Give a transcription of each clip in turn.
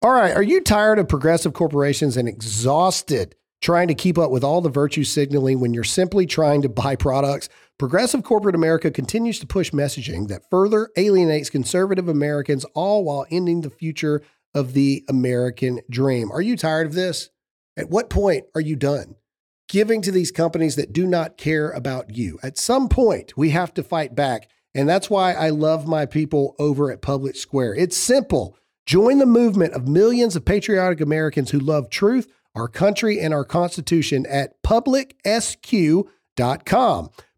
All right. Are you tired of progressive corporations and exhausted trying to keep up with all the virtue signaling when you're simply trying to buy products? Progressive corporate America continues to push messaging that further alienates conservative Americans, all while ending the future of the American dream. Are you tired of this? At what point are you done? Giving to these companies that do not care about you. At some point, we have to fight back. And that's why I love my people over at Public Square. It's simple. Join the movement of millions of patriotic Americans who love truth, our country, and our Constitution at publicsq.com.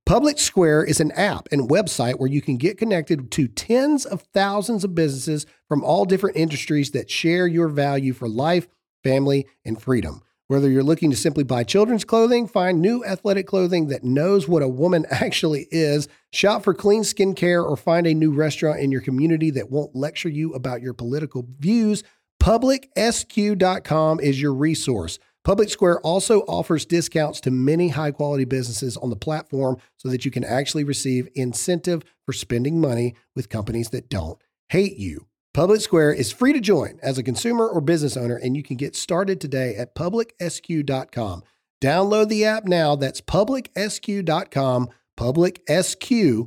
Public Square is an app and website where you can get connected to tens of thousands of businesses from all different industries that share your value for life, family, and freedom. Whether you're looking to simply buy children's clothing, find new athletic clothing that knows what a woman actually is, shop for clean skincare, or find a new restaurant in your community that won't lecture you about your political views, publicsq.com is your resource. Public Square also offers discounts to many high quality businesses on the platform so that you can actually receive incentive for spending money with companies that don't hate you. Public Square is free to join as a consumer or business owner, and you can get started today at publicsq.com. Download the app now. That's publicsq.com, publicsq.com.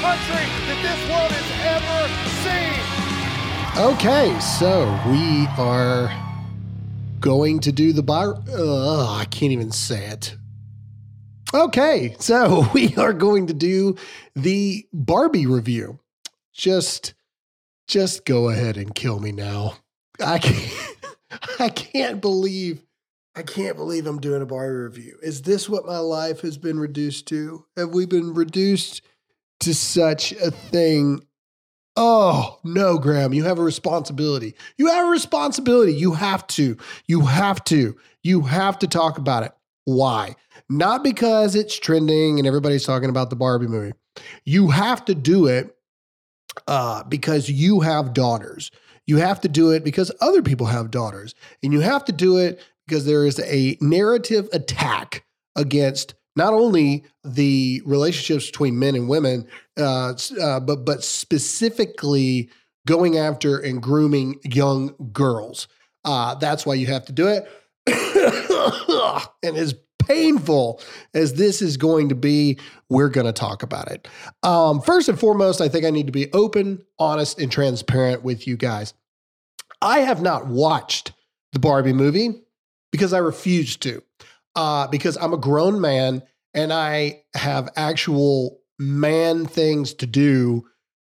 Country that this world has ever seen. Okay, so we are going to do the bar. Ugh, I can't even say it. Okay, so we are going to do the Barbie review. Just, just go ahead and kill me now. I can't, I can't believe, I can't believe I'm doing a Barbie review. Is this what my life has been reduced to? Have we been reduced to such a thing Oh, no, Graham, you have a responsibility. You have a responsibility. You have to. You have to. You have to talk about it. Why? Not because it's trending and everybody's talking about the Barbie movie. You have to do it uh, because you have daughters. You have to do it because other people have daughters. And you have to do it because there is a narrative attack against not only the relationships between men and women, uh, uh, but but specifically going after and grooming young girls. Uh, that's why you have to do it. and as painful as this is going to be, we're going to talk about it. Um, first and foremost, I think I need to be open, honest, and transparent with you guys. I have not watched the Barbie movie because I refuse to uh, because I'm a grown man and I have actual man things to do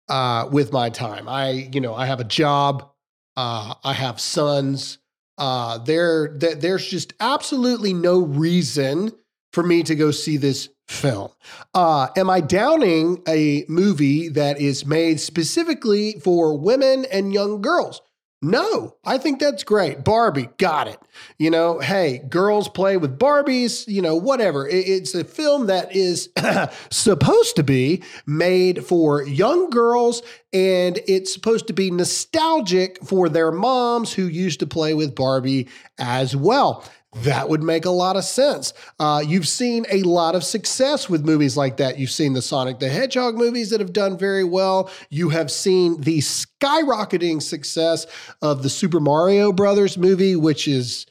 uh, with my time. I, you know, I have a job. Uh, I have sons. Uh, there, th- there's just absolutely no reason for me to go see this film. Uh, am I downing a movie that is made specifically for women and young girls? No, I think that's great. Barbie, got it. You know, hey, girls play with Barbies, you know, whatever. It's a film that is supposed to be made for young girls and it's supposed to be nostalgic for their moms who used to play with Barbie as well. That would make a lot of sense. Uh, you've seen a lot of success with movies like that. You've seen the Sonic the Hedgehog movies that have done very well. You have seen the skyrocketing success of the Super Mario Brothers movie, which is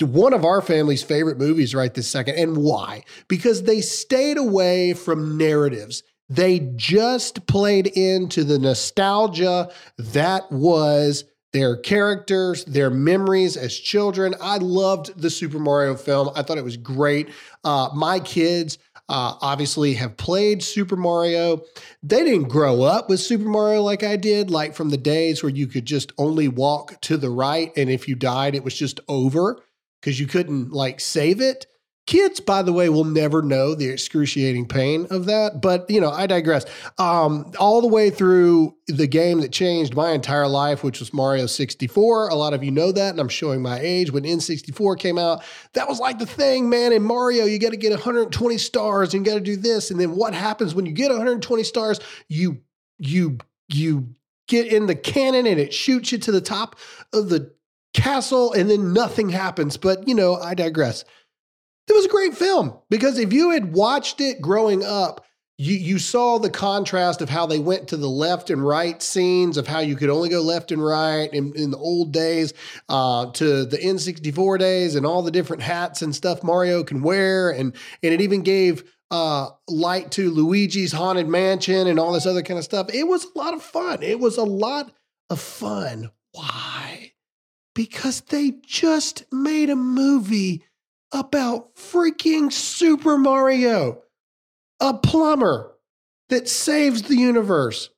one of our family's favorite movies right this second. And why? Because they stayed away from narratives. They just played into the nostalgia that was their characters, their memories as children. I loved the Super Mario film. I thought it was great. Uh, my kids uh, obviously have played Super Mario. They didn't grow up with Super Mario like I did, like from the days where you could just only walk to the right. And if you died, it was just over because you couldn't like save it. Kids, by the way, will never know the excruciating pain of that. But, you know, I digress. Um, all the way through the game that changed my entire life, which was Mario 64. A lot of you know that, and I'm showing my age. When N64 came out, that was like the thing, man. In Mario, you got to get 120 stars and you got to do this. And then what happens when you get 120 stars? You, you, you get in the cannon and it shoots you to the top of the castle, and then nothing happens. But, you know, I digress. It was a great film because if you had watched it growing up, you, you saw the contrast of how they went to the left and right scenes of how you could only go left and right in, in the old days uh, to the N64 days and all the different hats and stuff Mario can wear. And, and it even gave uh, light to Luigi's Haunted Mansion and all this other kind of stuff. It was a lot of fun. It was a lot of fun. Why? Because they just made a movie about freaking Super Mario, a plumber that saves the universe.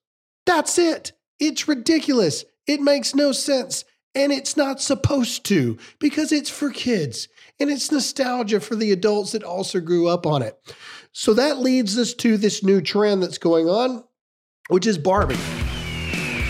That's it. It's ridiculous. It makes no sense. And it's not supposed to because it's for kids and it's nostalgia for the adults that also grew up on it. So that leads us to this new trend that's going on, which is Barbie.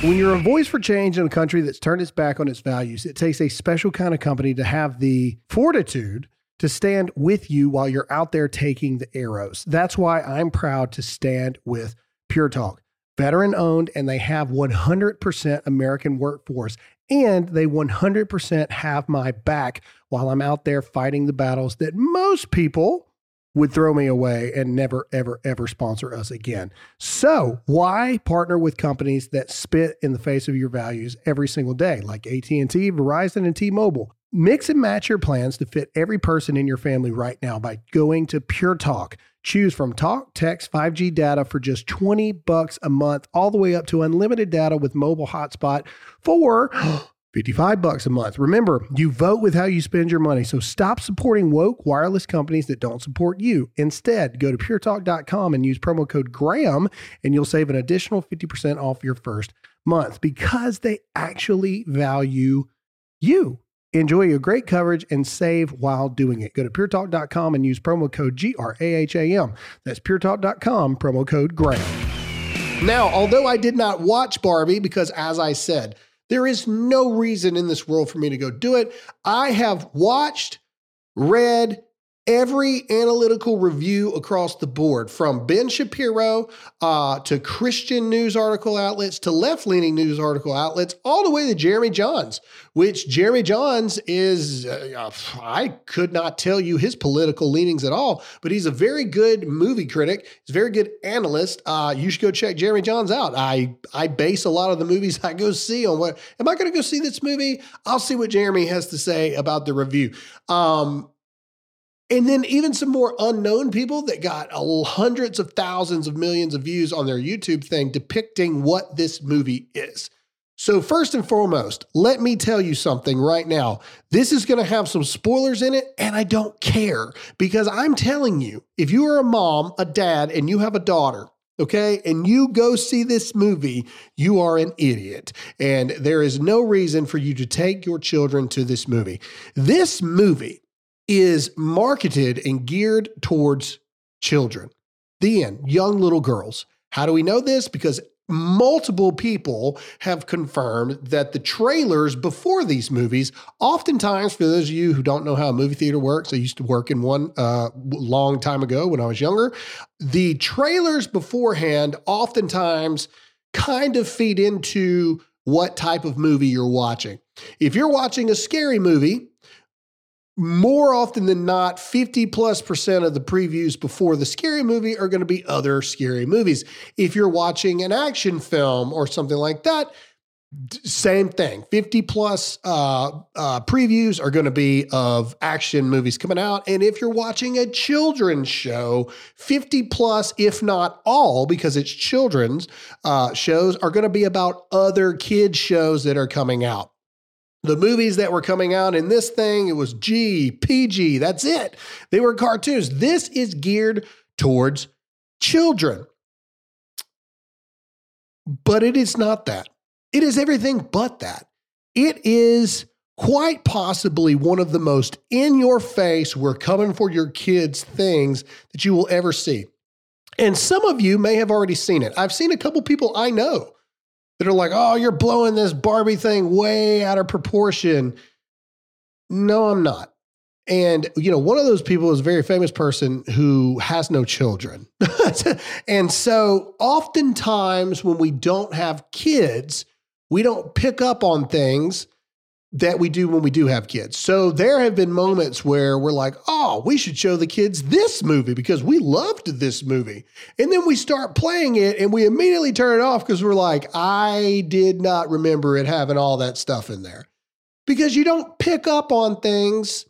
When you're a voice for change in a country that's turned its back on its values, it takes a special kind of company to have the fortitude to stand with you while you're out there taking the arrows. That's why I'm proud to stand with Pure Talk. Veteran owned, and they have 100% American workforce, and they 100% have my back while I'm out there fighting the battles that most people would throw me away and never ever ever sponsor us again. So, why partner with companies that spit in the face of your values every single day like AT&T, Verizon and T-Mobile? Mix and match your plans to fit every person in your family right now by going to Pure Talk. Choose from talk, text, 5G data for just 20 bucks a month, all the way up to unlimited data with mobile hotspot for 55 bucks a month. Remember, you vote with how you spend your money, so stop supporting woke wireless companies that don't support you. Instead, go to puretalk.com and use promo code GRAHAM and you'll save an additional 50% off your first month because they actually value you. Enjoy your great coverage and save while doing it. Go to puretalk.com and use promo code GRAHAM. That's puretalk.com, promo code GRAHAM. Now, although I did not watch Barbie because, as I said, there is no reason in this world for me to go do it, I have watched, read, every analytical review across the board from Ben Shapiro uh, to Christian news article outlets to left leaning news article outlets, all the way to Jeremy Jahns, which Jeremy Jahns is, uh, I could not tell you his political leanings at all, but he's a very good movie critic. He's a very good analyst. Uh, you should go check Jeremy Jahns out. I, I base a lot of the movies I go see on what, am I going to go see this movie? I'll see what Jeremy has to say about the review. Um, and then even some more unknown people that got hundreds of thousands of millions of views on their YouTube thing depicting what this movie is. So, first and foremost, let me tell you something right now. This is going to have some spoilers in it, and I don't care because I'm telling you, if you are a mom, a dad, and you have a daughter, okay, and you go see this movie, you are an idiot. And there is no reason for you to take your children to this movie. This movie is marketed and geared towards children. The end, young little girls. How do we know this? Because multiple people have confirmed that the trailers before these movies, oftentimes, for those of you who don't know how a movie theater works, I used to work in one uh, long time ago when I was younger. The trailers beforehand oftentimes kind of feed into what type of movie you're watching. If you're watching a scary movie, more often than not, 50 plus percent of the previews before the scary movie are going to be other scary movies. If you're watching an action film or something like that, same thing. 50 plus uh, uh, previews are going to be of action movies coming out. And if you're watching a children's show 50 plus if not all because it's children's uh, shows are going to be about other kids shows that are coming out The movies that were coming out in this thing, it was G, PG, that's it. They were cartoons. This is geared towards children. But it is not that. It is everything but that. It is quite possibly one of the most in your face, we're coming for your kids things that you will ever see. And some of you may have already seen it. I've seen a couple people I know that are like, oh, you're blowing this Barbie thing way out of proportion. No, I'm not. And, you know, one of those people is a very famous person who has no children. and so oftentimes when we don't have kids, we don't pick up on things that we do when we do have kids. So there have been moments where we're like, oh, we should show the kids this movie because we loved this movie. And then we start playing it and we immediately turn it off because we're like, I did not remember it having all that stuff in there. Because you don't pick up on things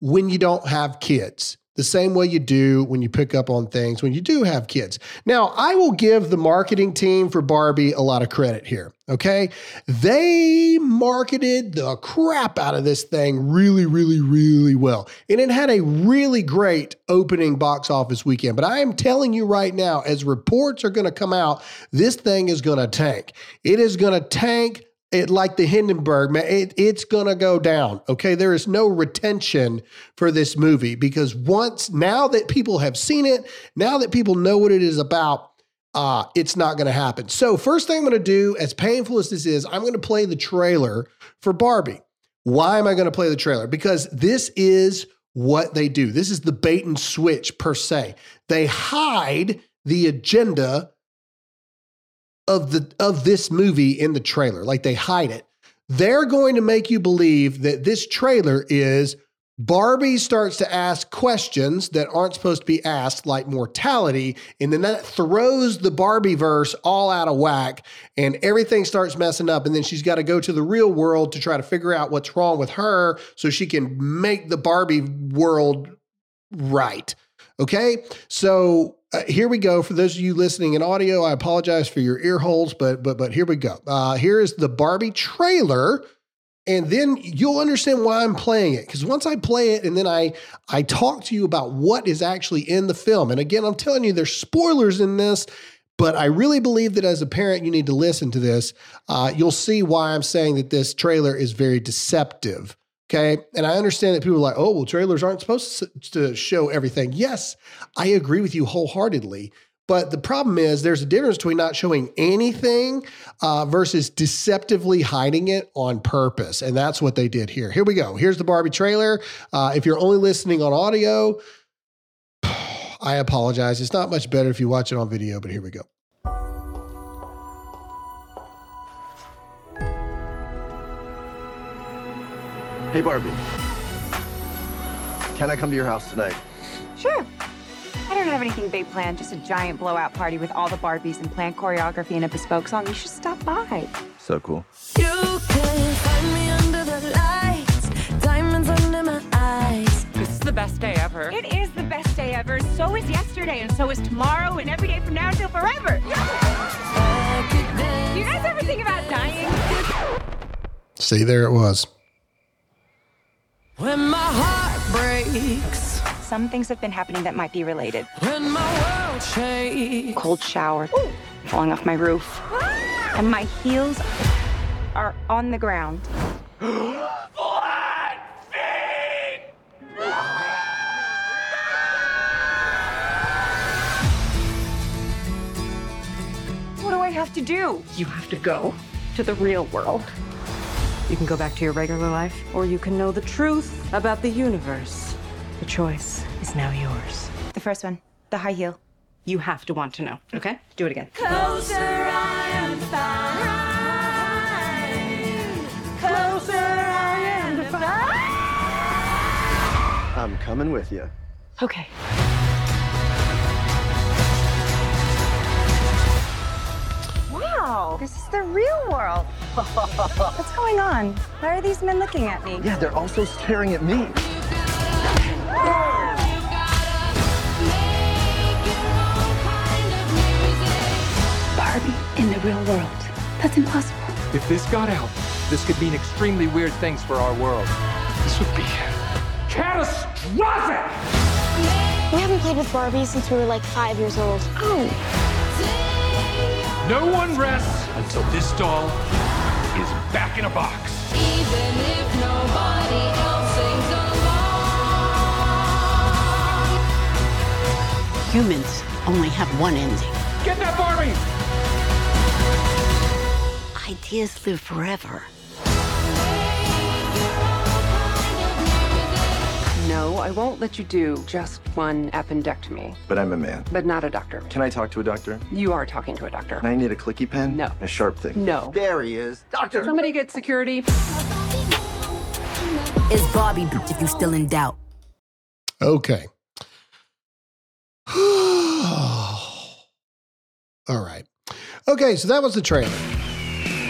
when you don't have kids the same way you do when you pick up on things when you do have kids. Now, I will give the marketing team for Barbie a lot of credit here. Okay. They marketed the crap out of this thing really, really, really well. And it had a really great opening box office weekend. But I am telling you right now, as reports are going to come out, this thing is going to tank. It is going to tank it like the Hindenburg, man, it, it's gonna go down. Okay, there is no retention for this movie because once now that people have seen it, now that people know what it is about, uh, it's not gonna happen. So first thing I'm gonna do, as painful as this is, I'm gonna play the trailer for Barbie. Why am I gonna play the trailer? Because this is what they do. This is the bait and switch per se. They hide the agenda of the of this movie in the trailer. Like they hide it. They're going to make you believe that this trailer is Barbie starts to ask questions that aren't supposed to be asked, like mortality, and then that throws the Barbie verse all out of whack, and everything starts messing up. And then she's got to go to the real world to try to figure out what's wrong with her so she can make the Barbie world right. Okay. So uh, here we go. For those of you listening in audio, I apologize for your ear holes, but but but here we go. Uh, here is the Barbie trailer, and then you'll understand why I'm playing it. Because once I play it, and then I I talk to you about what is actually in the film. And again, I'm telling you, there's spoilers in this. But I really believe that as a parent, you need to listen to this. Uh, you'll see why I'm saying that this trailer is very deceptive. Okay. And I understand that people are like, oh, well, trailers aren't supposed to show everything. Yes, I agree with you wholeheartedly. But the problem is there's a difference between not showing anything uh, versus deceptively hiding it on purpose. And that's what they did here. Here we go. Here's the Barbie trailer. Uh, if you're only listening on audio, I apologize. It's not much better if you watch it on video, but here we go. Hey, Barbie. Can I come to your house tonight? Sure. I don't have anything big planned, just a giant blowout party with all the Barbies and planned choreography and a bespoke song. You should stop by. So cool. You can find me under the lights, diamonds under my eyes. This is the best day ever. It is the best day ever. So is yesterday, and so is tomorrow, and every day from now until forever. Do you guys ever think about dying? See, there it was. When my heart breaks, Some things have been happening that might be related. when my world shakes. Cold shower, falling off my roof, ah! and my heels are on the ground. What do I have to do? You have to go to the real world. You can go back to your regular life, or you can know the truth about the universe. The choice is now yours. The first one, the high heel. You have to want to know, okay? Do it again. Closer I am find. Closer I am find. I'm coming with you. Okay. Wow, this is the real world. What's going on? Why are these men looking at me? Yeah, they're also staring at me. Barbie in the real world. That's impossible. If this got out, This could mean extremely weird things for our world. This would be catastrophic! We haven't played with Barbie since we were like five years old. Oh. No one rests until this doll is back in a box. Even if nobody else sings along. Humans only have one ending. Get that Barbie! Ideas live forever. No, I won't let you do just one appendectomy. But I'm a man. But not a doctor. Can I talk to a doctor? You are talking to a doctor. And I need a clicky pen? No. A sharp thing? No. There he is. Doctor! Somebody get security. Is Bobby, bitch if you're still in doubt? Okay. All right. Okay, so that was the trailer.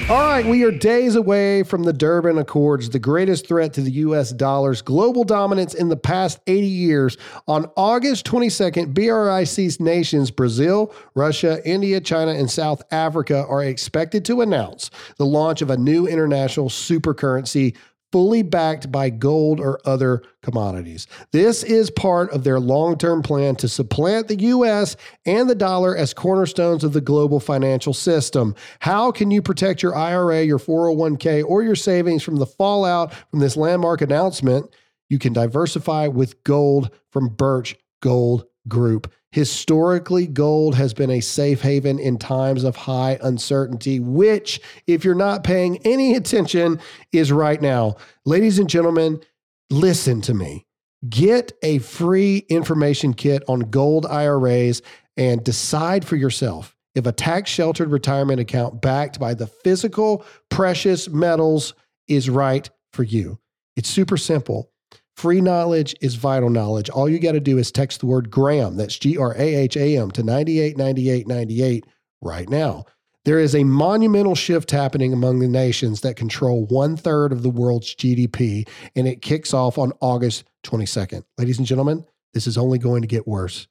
All right, we are days away from the Durban Accords, the greatest threat to the US dollar's global dominance in the past 80 years. On August 22nd, BRIC's nations Brazil, Russia, India, China, and South Africa are expected to announce the launch of a new international supercurrency fully backed by gold or other commodities. This is part of their long term plan to supplant the US and the dollar as cornerstones of the global financial system. How can you protect your IRA, your 401k, or your savings from the fallout from this landmark announcement? You can diversify with gold from Birch Gold Group. Historically, gold has been a safe haven in times of high uncertainty, which, if you're not paying any attention, is right now. Ladies and gentlemen, listen to me. Get a free information kit on gold IRAs and decide for yourself if a tax sheltered retirement account backed by the physical precious metals is right for you. It's super simple. Free knowledge is vital knowledge. All you got to do is text the word Graham, that's G R A H A M, to 989898 right now. There is a monumental shift happening among the nations that control one third of the world's GDP, and it kicks off on August 22nd. Ladies and gentlemen, this is only going to get worse.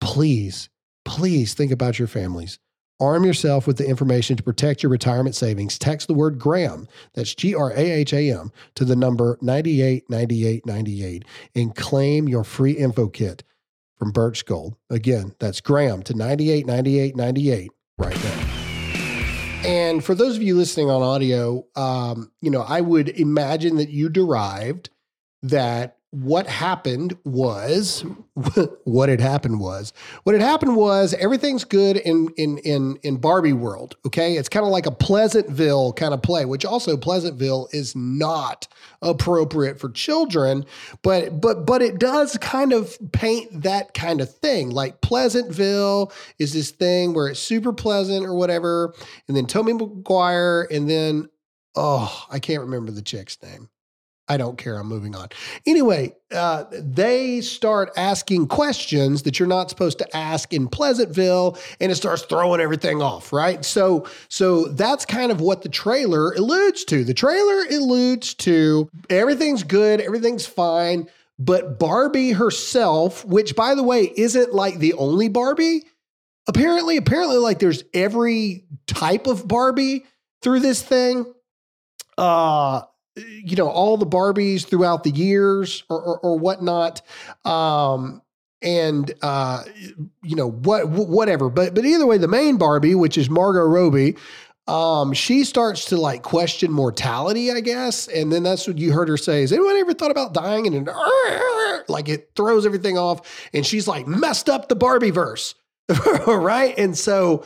Please, please think about your families. Arm yourself with the information to protect your retirement savings. Text the word Graham, that's G R A H A M, to the number 989898 and claim your free info kit from Birch Gold. Again, that's Graham to 989898 right now. And for those of you listening on audio, um, you know, I would imagine that you derived that what happened was what had happened was what had happened was everything's good in in in in Barbie world. Okay, it's kind of like a Pleasantville kind of play, which also Pleasantville is not appropriate for children, but but but it does kind of paint that kind of thing. Like Pleasantville is this thing where it's super pleasant or whatever, and then Tobey Maguire, and then oh, I can't remember the chick's name. I don't care. I'm moving on. Anyway, uh, they start asking questions that you're not supposed to ask in Pleasantville, and it starts throwing everything off, right? So, so that's kind of what the trailer alludes to. The trailer alludes to everything's good, everything's fine, but Barbie herself, which by the way isn't like the only Barbie. Apparently, apparently, like there's every type of Barbie through this thing. Uh you know all the barbies throughout the years or, or, or whatnot um and uh you know what whatever. But but either way the main barbie which is margot robbie um she starts to like question mortality i guess. And then that's what you heard her say is anyone ever thought about dying? And like it throws everything off. And she's like messed up the barbie verse right? And so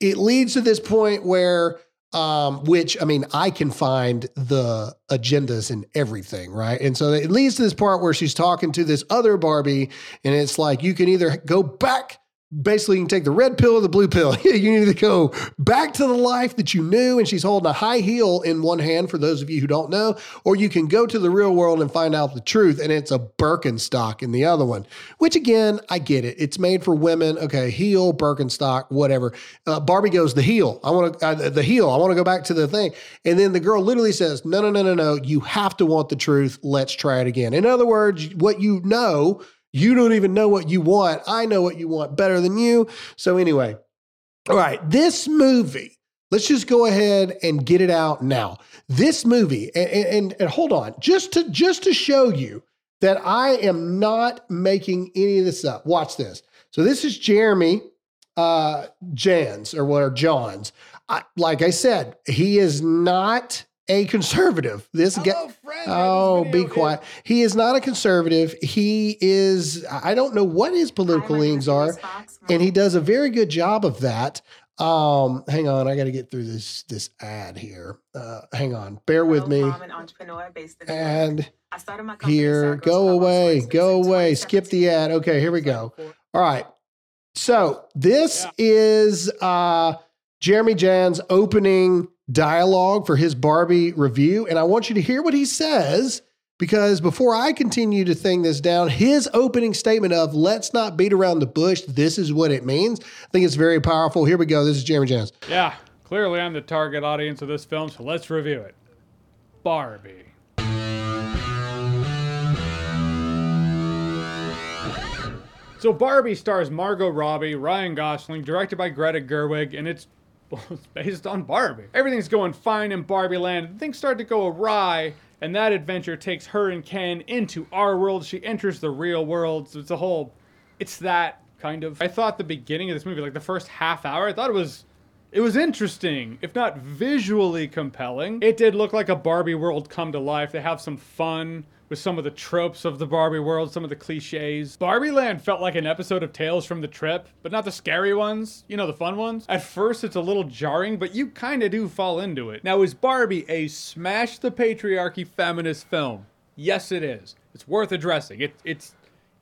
it leads to this point where um, which I mean, I can find the agendas in everything, right? And so it leads to this part where she's talking to this other Barbie, and it's like you can either go back. Basically, you can take the red pill or the blue pill. you need to go back to the life that you knew, and she's holding a high heel in one hand, for those of you who don't know, or you can go to the real world and find out the truth, and it's a Birkenstock in the other one, which again, I get it. It's made for women. Okay, heel, Birkenstock, whatever. Uh, Barbie goes, the heel. I want to, uh, the heel. I want to go back to the thing. And then the girl literally says, no, no, no, no, no. You have to want the truth. Let's try it again. In other words, what you know, you don't even know what you want. I know what you want better than you. So, anyway, all right, this movie Let's just go ahead and get it out now. This movie, and, and, and hold on, just to just to show you that I am not making any of this up. Watch this. So this is Jeremy uh, Jans or what are Johns. I, like I said, he is not a conservative. This guy. Oh, be quiet. He is not a conservative. He is. I don't know what his political leanings are, and he does a very good job of that. Um, hang on, I got to get through this this ad here. Uh, hang on, bear with me. And here, go away, go away. Skip the ad. Okay, here we go. All right. So this is uh, Jeremy Jan's opening dialogue for his Barbie review, and I want you to hear what he says because before I continue to thing this down, his opening statement of "Let's not beat around the bush. This is what it means." I think it's very powerful. Here we go. This is Jeremy Jahns. Yeah, clearly I'm the target audience of this film, so let's review it. Barbie. So Barbie stars Margot Robbie, Ryan Gosling, directed by Greta Gerwig, and it's, it's based on Barbie. Everything's going fine in Barbie Land. Things start to go awry, and that adventure takes her and Ken into our world. She enters the real world. So it's a whole, it's that kind of. I thought the beginning of this movie, like the first half hour, I thought it was it was interesting, if not visually compelling. It did look like a Barbie world come to life. They have some fun with some of the tropes of the Barbie world, some of the cliches. Barbie Land felt like an episode of Tales from the Crypt, but not the scary ones, you know, the fun ones. At first, it's a little jarring, but you kind of do fall into it. Now, is Barbie a smash the patriarchy feminist film? Yes, it is. It's worth addressing. It, it's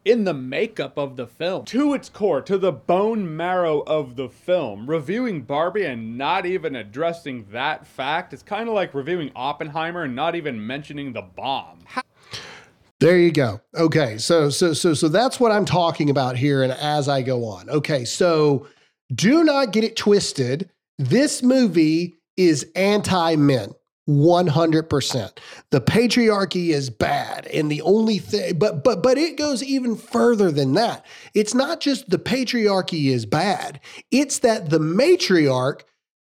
in the makeup of the film, to its core, to the bone marrow of the film. Reviewing Barbie and not even addressing that fact is kind of like reviewing Oppenheimer and not even mentioning the bomb. How- There you go. Okay, so so so so that's what I'm talking about here, and as I go on, okay, so do not get it twisted. This movie is anti-men. 100%. The patriarchy is bad and the only thing but but but it goes even further than that. It's not just the patriarchy is bad. It's that the matriarch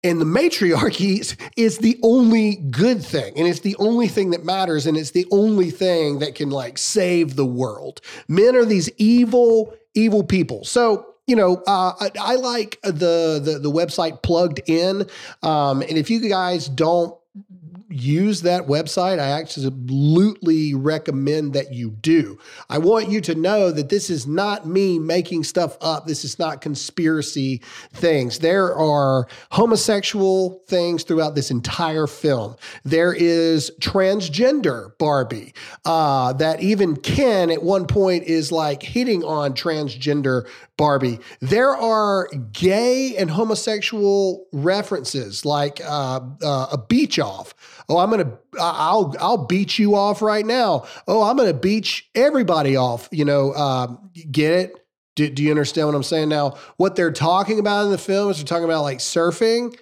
and the matriarchy is the only good thing and it's the only thing that matters and it's the only thing that can like save the world. Men are these evil evil people. So you know, uh, I, I, like the, the the website plugged in, um, and if you guys don't use that website, I absolutely recommend that you do. I want you to know that this is not me making stuff up. This is not conspiracy things. There are homosexual things throughout this entire film. There is transgender Barbie uh, that even Ken at one point is like hitting on transgender Barbie. There are gay and homosexual references like uh, uh, a beach off. Oh, I'm gonna, I'll, I'll beat you off right now. Oh, I'm gonna beach everybody off. You know, uh, get it? Do, do you understand what I'm saying now? What they're talking about in the film is they're talking about like surfing,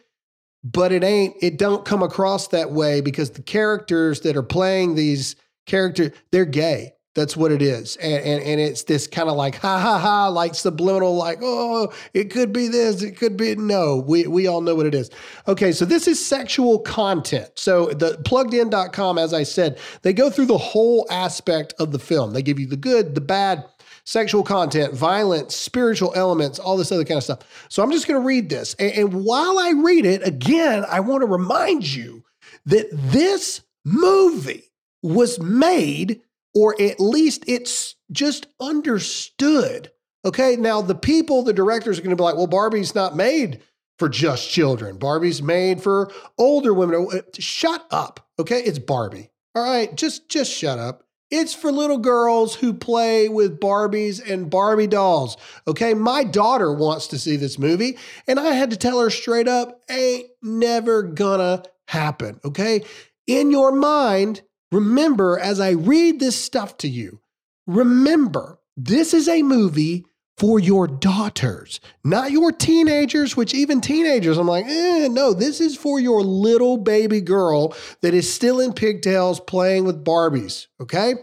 but it ain't. It don't come across that way because the characters that are playing these characters, they're gay. That's what it is. And, and, and it's this kind of like, ha ha ha, like subliminal, like, oh, it could be this, it could be. No, we, we all know what it is. Okay, so this is sexual content. So the pluggedin.com, as I said, they go through the whole aspect of the film. They give you the good, the bad, sexual content, violence, spiritual elements, all this other kind of stuff. So I'm just going to read this. And, and while I read it, again, I want to remind you that this movie was made or at least it's just understood. Okay, now the people, the directors are going to be like, well, Barbie's not made for just children. Barbie's made for older women. Uh, shut up. Okay, it's Barbie. All right, just just shut up. It's for little girls who play with Barbies and Barbie dolls. Okay, my daughter wants to see this movie, and I had to tell her straight up, ain't never gonna happen. Okay, in your mind, remember as I read this stuff to you, remember this is a movie for your daughters, not your teenagers, which even teenagers, I'm like, eh, no, this is for your little baby girl that is still in pigtails playing with Barbies. Okay,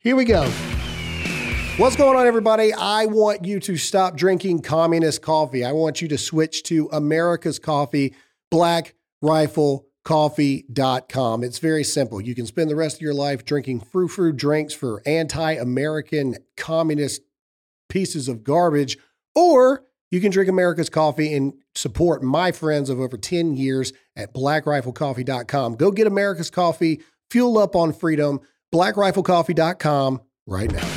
here we go. What's going on, everybody? I want you to stop drinking communist coffee. I want you to switch to America's coffee blackriflecoffee.com. It's very simple. You can spend the rest of your life drinking frou frou drinks for anti American communist pieces of garbage, or you can drink America's coffee and support my friends of over 10 years at blackriflecoffee.com. Go get America's coffee, fuel up on freedom, blackriflecoffee.com right now.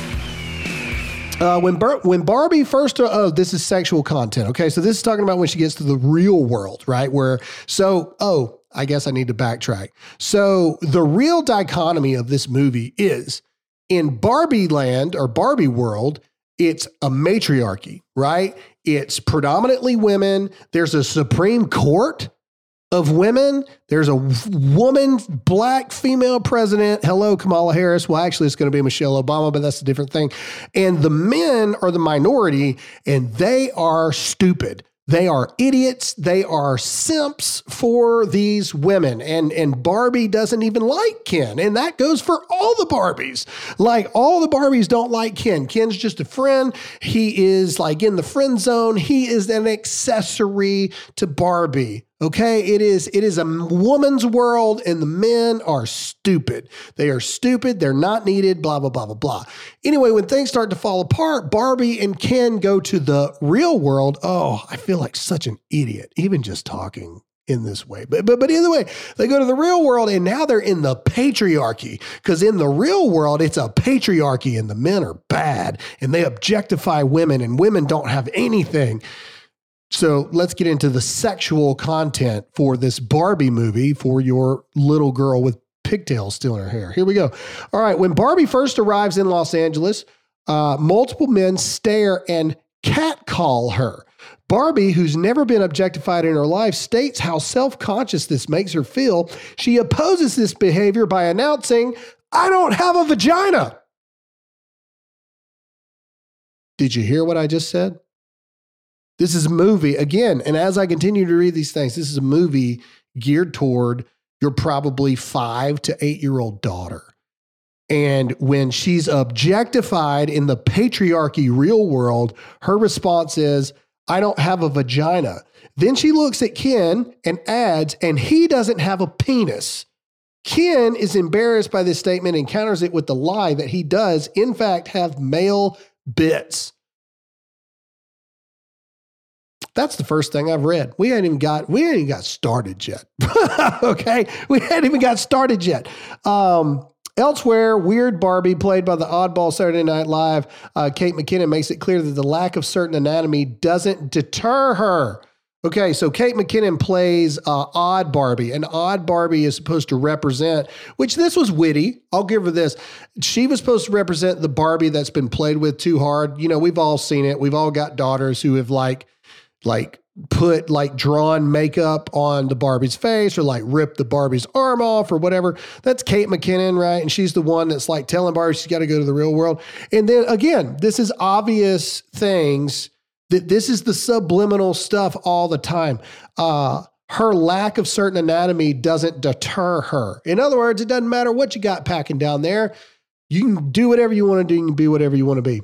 Uh, when Bar- when Barbie first, uh, oh, this is sexual content. Okay, so this is talking about when she gets to the real world, right? Where so, oh, I guess I need to backtrack. So the real dichotomy of this movie is in Barbie land or Barbie world, it's a matriarchy, right? It's predominantly women. There's a Supreme Court of women. There's a woman, black female president. Hello, Kamala Harris. Well, actually, it's going to be Michelle Obama, but that's a different thing. And the men are the minority, and they are stupid. They are idiots. They are simps for these women. And, and Barbie doesn't even like Ken. And that goes for all the Barbies. Like all the Barbies don't like Ken. Ken's just a friend. He is like in the friend zone. He is an accessory to Barbie. Okay, it is it is a woman's world and the men are stupid. They are stupid, they're not needed, blah blah blah blah blah. Anyway, when things start to fall apart, Barbie and Ken go to the real world. Oh, I feel like such an idiot even just talking in this way. But but but either way, they go to the real world and now they're in the patriarchy because in the real world it's a patriarchy and the men are bad and they objectify women and women don't have anything. So let's get into the sexual content for this Barbie movie for your little girl with pigtails still in her hair. Here we go. All right. When Barbie first arrives in Los Angeles, uh, multiple men stare and catcall her. Barbie, who's never been objectified in her life, states how self conscious this makes her feel. She opposes this behavior by announcing, I don't have a vagina. Did you hear what I just said? This is a movie, again, and as I continue to read these things, this is a movie geared toward your probably five to eight year old daughter. And when she's objectified in the patriarchy real world, her response is, I don't have a vagina. Then she looks at Ken and adds, and he doesn't have a penis. Ken is embarrassed by this statement and counters it with the lie that he does, in fact, have male bits. That's the first thing I've read. We hadn't even got we hadn't even got started yet. okay, we hadn't even got started yet. Um, elsewhere, Weird Barbie, played by the oddball Saturday Night Live, uh, Kate McKinnon makes it clear that the lack of certain anatomy doesn't deter her. Okay, so Kate McKinnon plays uh, Odd Barbie, and Odd Barbie is supposed to represent, which this was witty. I'll give her this. She was supposed to represent the Barbie that's been played with too hard. You know, we've all seen it. We've all got daughters who have like like put like drawn makeup on the Barbie's face or like rip the Barbie's arm off or whatever. That's Kate McKinnon, right? And she's the one that's like telling Barbie she's got to go to the real world. And then again, this is obvious things that this is the subliminal stuff all the time. Uh, her lack of certain anatomy doesn't deter her. In other words, it doesn't matter what you got packing down there. You can do whatever you want to do. You can be whatever you want to be.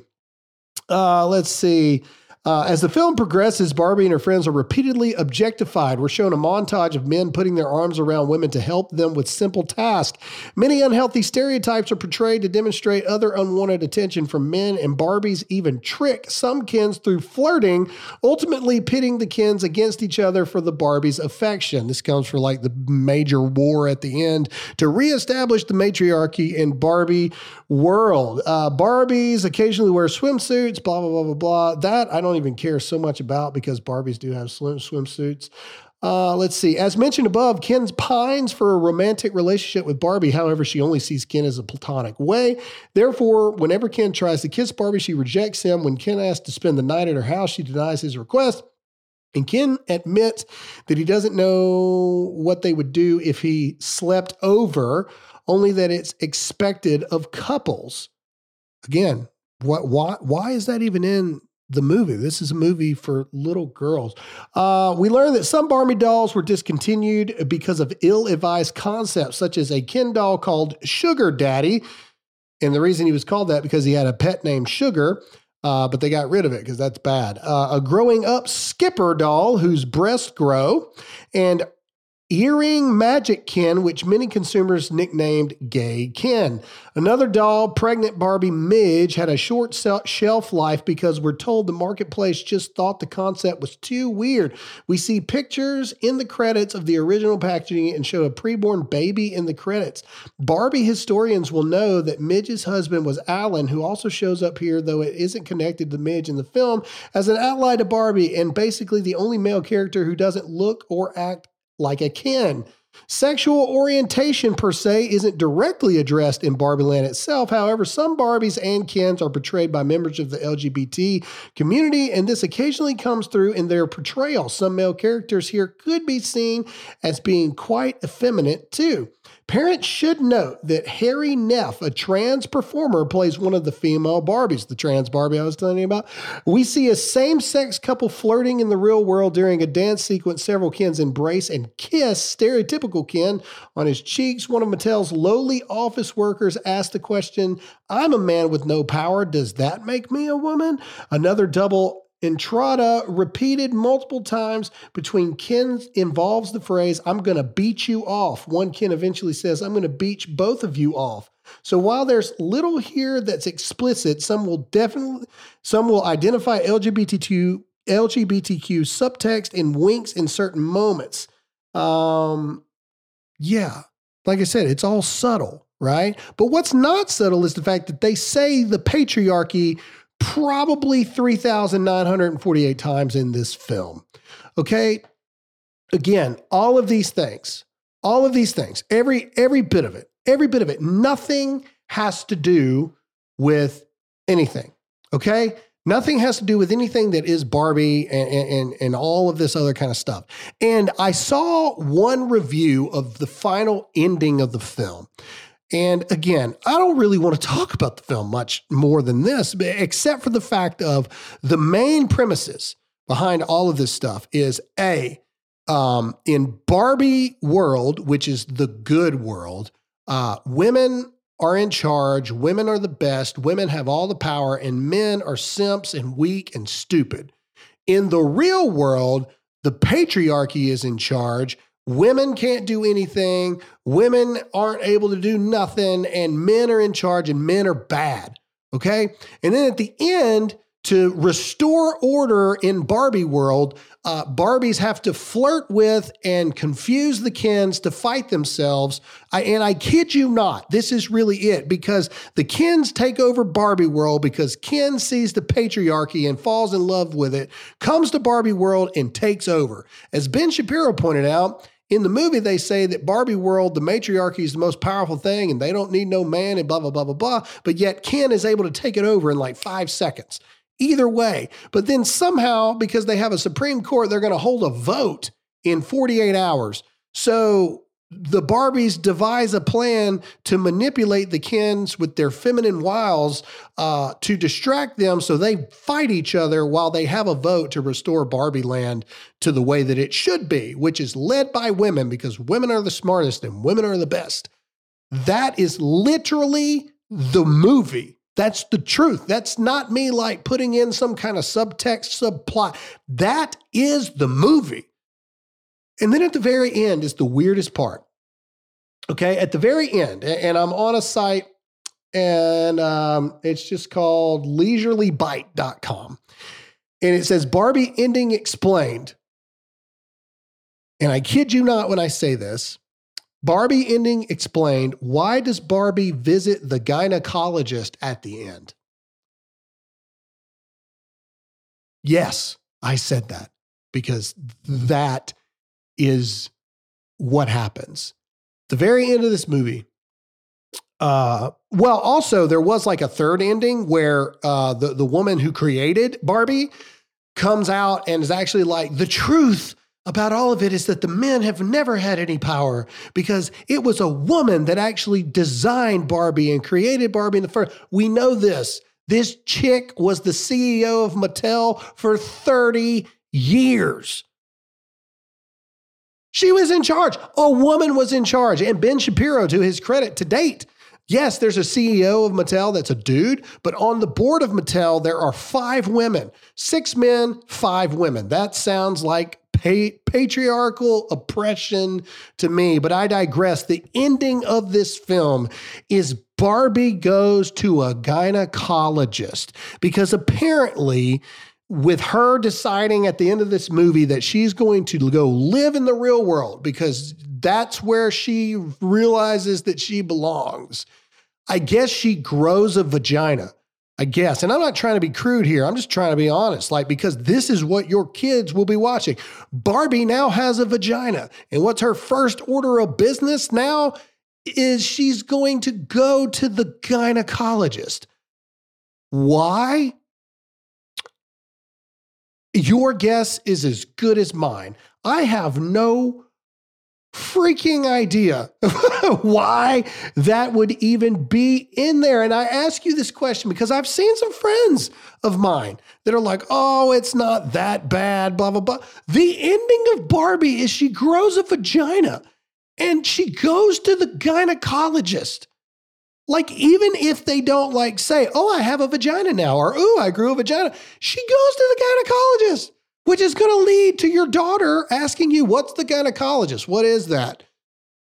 Uh, let's see. Uh, as the film progresses, Barbie and her friends are repeatedly objectified. We're shown a montage of men putting their arms around women to help them with simple tasks. Many unhealthy stereotypes are portrayed to demonstrate other unwanted attention from men, and Barbies even trick some Kens through flirting, ultimately pitting the Kens against each other for the Barbie's affection. This comes for like the major war at the end to reestablish the matriarchy in Barbie world. Uh, Barbies occasionally wear swimsuits, blah, blah, blah, blah, blah. That I don't even care so much about because Barbies do have swim, swimsuits. Uh, let's see. As mentioned above, Ken pines for a romantic relationship with Barbie. However, she only sees Ken as a platonic way. Therefore, whenever Ken tries to kiss Barbie, she rejects him. When Ken asks to spend the night at her house, she denies his request. And Ken admits that he doesn't know what they would do if he slept over, only that it's expected of couples. Again, what why why is that even in the movie? This is a movie for little girls. Uh, we learned that some Barbie dolls were discontinued because of ill-advised concepts, such as a Ken doll called Sugar Daddy. And the reason he was called that because he had a pet named Sugar uh, but they got rid of it because that's bad. Uh, a growing up skipper doll whose breasts grow, and earring magic Ken, which many consumers nicknamed Gay Ken. Another doll, pregnant Barbie Midge, had a short shelf life because we're told the marketplace just thought the concept was too weird. We see pictures in the credits of the original packaging and show a preborn baby in the credits. Barbie historians will know that Midge's husband was Alan, who also shows up here, though it isn't connected to Midge in the film, as an ally to Barbie and basically the only male character who doesn't look or act like a Ken. Sexual orientation per se isn't directly addressed in Barbie Land itself. However, some Barbies and Kens are portrayed by members of the LGBT community, and this occasionally comes through in their portrayal. Some male characters here could be seen as being quite effeminate too. Parents should note that Hari Nef, a trans performer, plays one of the female Barbies, the trans Barbie I was telling you about. We see a same sex couple flirting in the real world during a dance sequence. Several Kens embrace and kiss stereotypical Ken on his cheeks. One of Mattel's lowly office workers asked the question I'm a man with no power. Does that make me a woman? Another double Entrada repeated multiple times between Kens involves the phrase, I'm going to beat you off. One Ken eventually says, I'm going to beat both of you off. So while there's little here that's explicit, some will definitely, some will identify LGBTQ, LGBTQ subtext and winks in certain moments. Um, yeah, like I said, it's all subtle, right? But what's not subtle is the fact that they say the patriarchy probably 3,948 times in this film. Okay. Again, all of these things, all of these things, every every bit of it, every bit of it, nothing has to do with anything. Okay? Nothing has to do with anything that is Barbie and, and, and all of this other kind of stuff. And I saw one review of the final ending of the film. And again, I don't really want to talk about the film much more than this, except for the fact of the main premises behind all of this stuff is A, um, in Barbie world, which is the good world, uh, women are in charge, women are the best, women have all the power, and men are simps and weak and stupid. In the real world, the patriarchy is in charge. Women can't do anything. Women aren't able to do nothing, and men are in charge, and men are bad. Okay. And then at the end, to restore order in Barbie world, uh, Barbies have to flirt with and confuse the Kens to fight themselves. I, and I kid you not, this is really it because the Kens take over Barbie world because Ken sees the patriarchy and falls in love with it, comes to Barbie world and takes over. As Ben Shapiro pointed out, in the movie, they say that Barbie world, the matriarchy is the most powerful thing and they don't need no man and blah, blah, blah, blah, blah. But yet Ken is able to take it over in like five seconds. Either way. But then somehow, because they have a Supreme Court, they're going to hold a vote in 48 hours. So the Barbies devise a plan to manipulate the Kens with their feminine wiles uh, to distract them so they fight each other while they have a vote to restore Barbie land to the way that it should be, which is led by women because women are the smartest and women are the best. That is literally the movie. That's the truth. That's not me like putting in some kind of subtext, subplot. That is the movie. And then at the very end is the weirdest part. Okay, at the very end, and I'm on a site and um, it's just called leisurelybite.com. And it says Barbie ending explained. And I kid you not when I say this. Barbie ending explained why does Barbie visit the gynecologist at the end? Yes, I said that because that is what happens. The very end of this movie. Uh, well, also there was like a third ending where uh, the the woman who created Barbie comes out and is actually like the truth about all of it is that the men have never had any power because it was a woman that actually designed Barbie and created Barbie in the first. We know this. This chick was the CEO of Mattel for 30 years. She was in charge. A woman was in charge. And Ben Shapiro, to his credit to date, yes, there's a CEO of Mattel that's a dude, but on the board of Mattel, there are five women, six men, five women. That sounds like pa- patriarchal oppression to me. But I digress. The ending of this film is Barbie goes to a gynecologist because apparently with her deciding at the end of this movie that she's going to go live in the real world because that's where she realizes that she belongs. I guess she grows a vagina. I guess. And I'm not trying to be crude here. I'm just trying to be honest. Like, because this is what your kids will be watching. Barbie now has a vagina. And what's her first order of business now is she's going to go to the gynecologist. Why? Your guess is as good as mine. I have no freaking idea why that would even be in there. And I ask you this question because I've seen some friends of mine that are like, oh, it's not that bad, blah, blah, blah. The ending of Barbie is she grows a vagina and she goes to the gynecologist. Like, even if they don't like say, oh, I have a vagina now, or oh, I grew a vagina, she goes to the gynecologist which is going to lead to your daughter asking you, "What's the gynecologist? What is that?"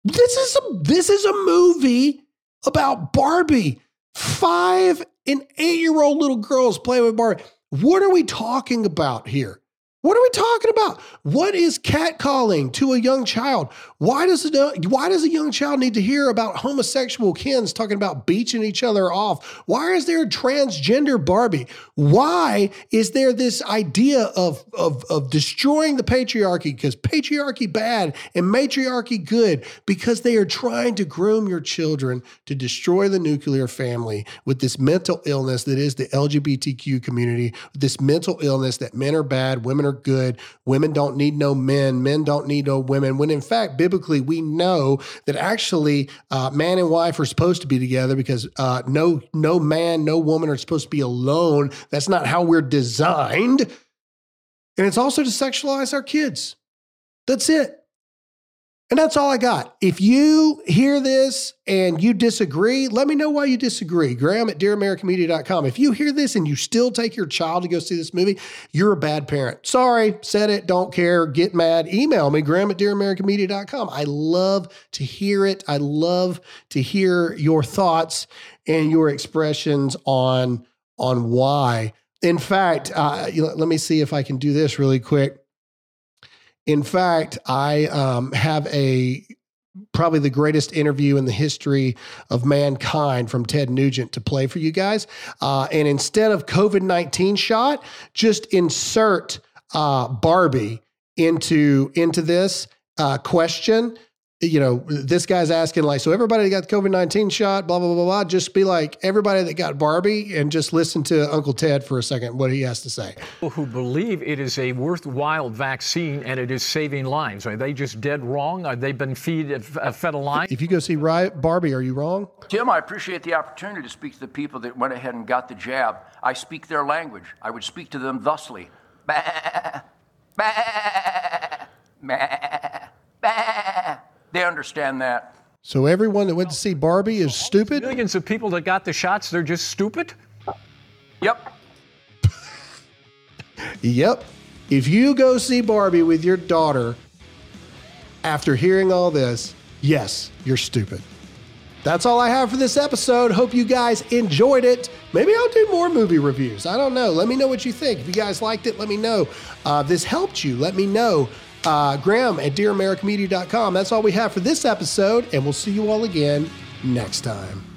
This is a this is a movie about Barbie. Five and eight year old little girls playing with Barbie. What are we talking about here? What are we talking about? What is catcalling to a young child? Why does it, why does a young child need to hear about homosexual Kens talking about beaching each other off? Why is there a transgender Barbie? Why is there this idea of, of, of destroying the patriarchy? Because patriarchy bad and matriarchy good, because they are trying to groom your children to destroy the nuclear family with this mental illness that is the LGBTQ community, this mental illness that men are bad, women are good. Women don't need no men. Men don't need no women. When in fact, we know that actually uh, man and wife are supposed to be together because uh, no no man, no woman are supposed to be alone. That's not how we're designed. And it's also to sexualize our kids. That's it. And that's all I got. If you hear this and you disagree, let me know why you disagree. Graham at dearamericanmedia.com. If you hear this and you still take your child to go see this movie, you're a bad parent. Sorry, said it, don't care, get mad. Email me, graham at dearamericanmedia.com. I love to hear it. I love to hear your thoughts and your expressions on, on why. In fact, uh, let me see if I can do this really quick. In fact, I um, have a probably the greatest interview in the history of mankind from Ted Nugent to play for you guys. Uh, and instead of COVID 19 shot, just insert uh, Barbie into, into this uh, question you know, this guy's asking like, so everybody that got the COVID 19 shot, blah, blah, blah, blah. Just be like everybody that got Barbie and just listen to Uncle Ted for a second, what he has to say. People who believe it is a worthwhile vaccine and it is saving lives. Are they just dead wrong? Are they been feed, uh, fed a lie? If you go see Barbie, are you wrong? Tim, I appreciate the opportunity to speak to the people that went ahead and got the jab. I speak their language. I would speak to them thusly. Bah, bah, bah, bah. They understand that. So everyone that went to see Barbie is stupid? Millions of people that got the shots, they're just stupid? Yep. yep. If you go see Barbie with your daughter after hearing all this, yes, you're stupid. That's all I have for this episode. Hope you guys enjoyed it. Maybe I'll do more movie reviews. I don't know. Let me know what you think. If you guys liked it, let me know. Uh, this helped you. Let me know uh, Graham at DearAmericanMedia.com. That's all we have for this episode, and we'll see you all again next time.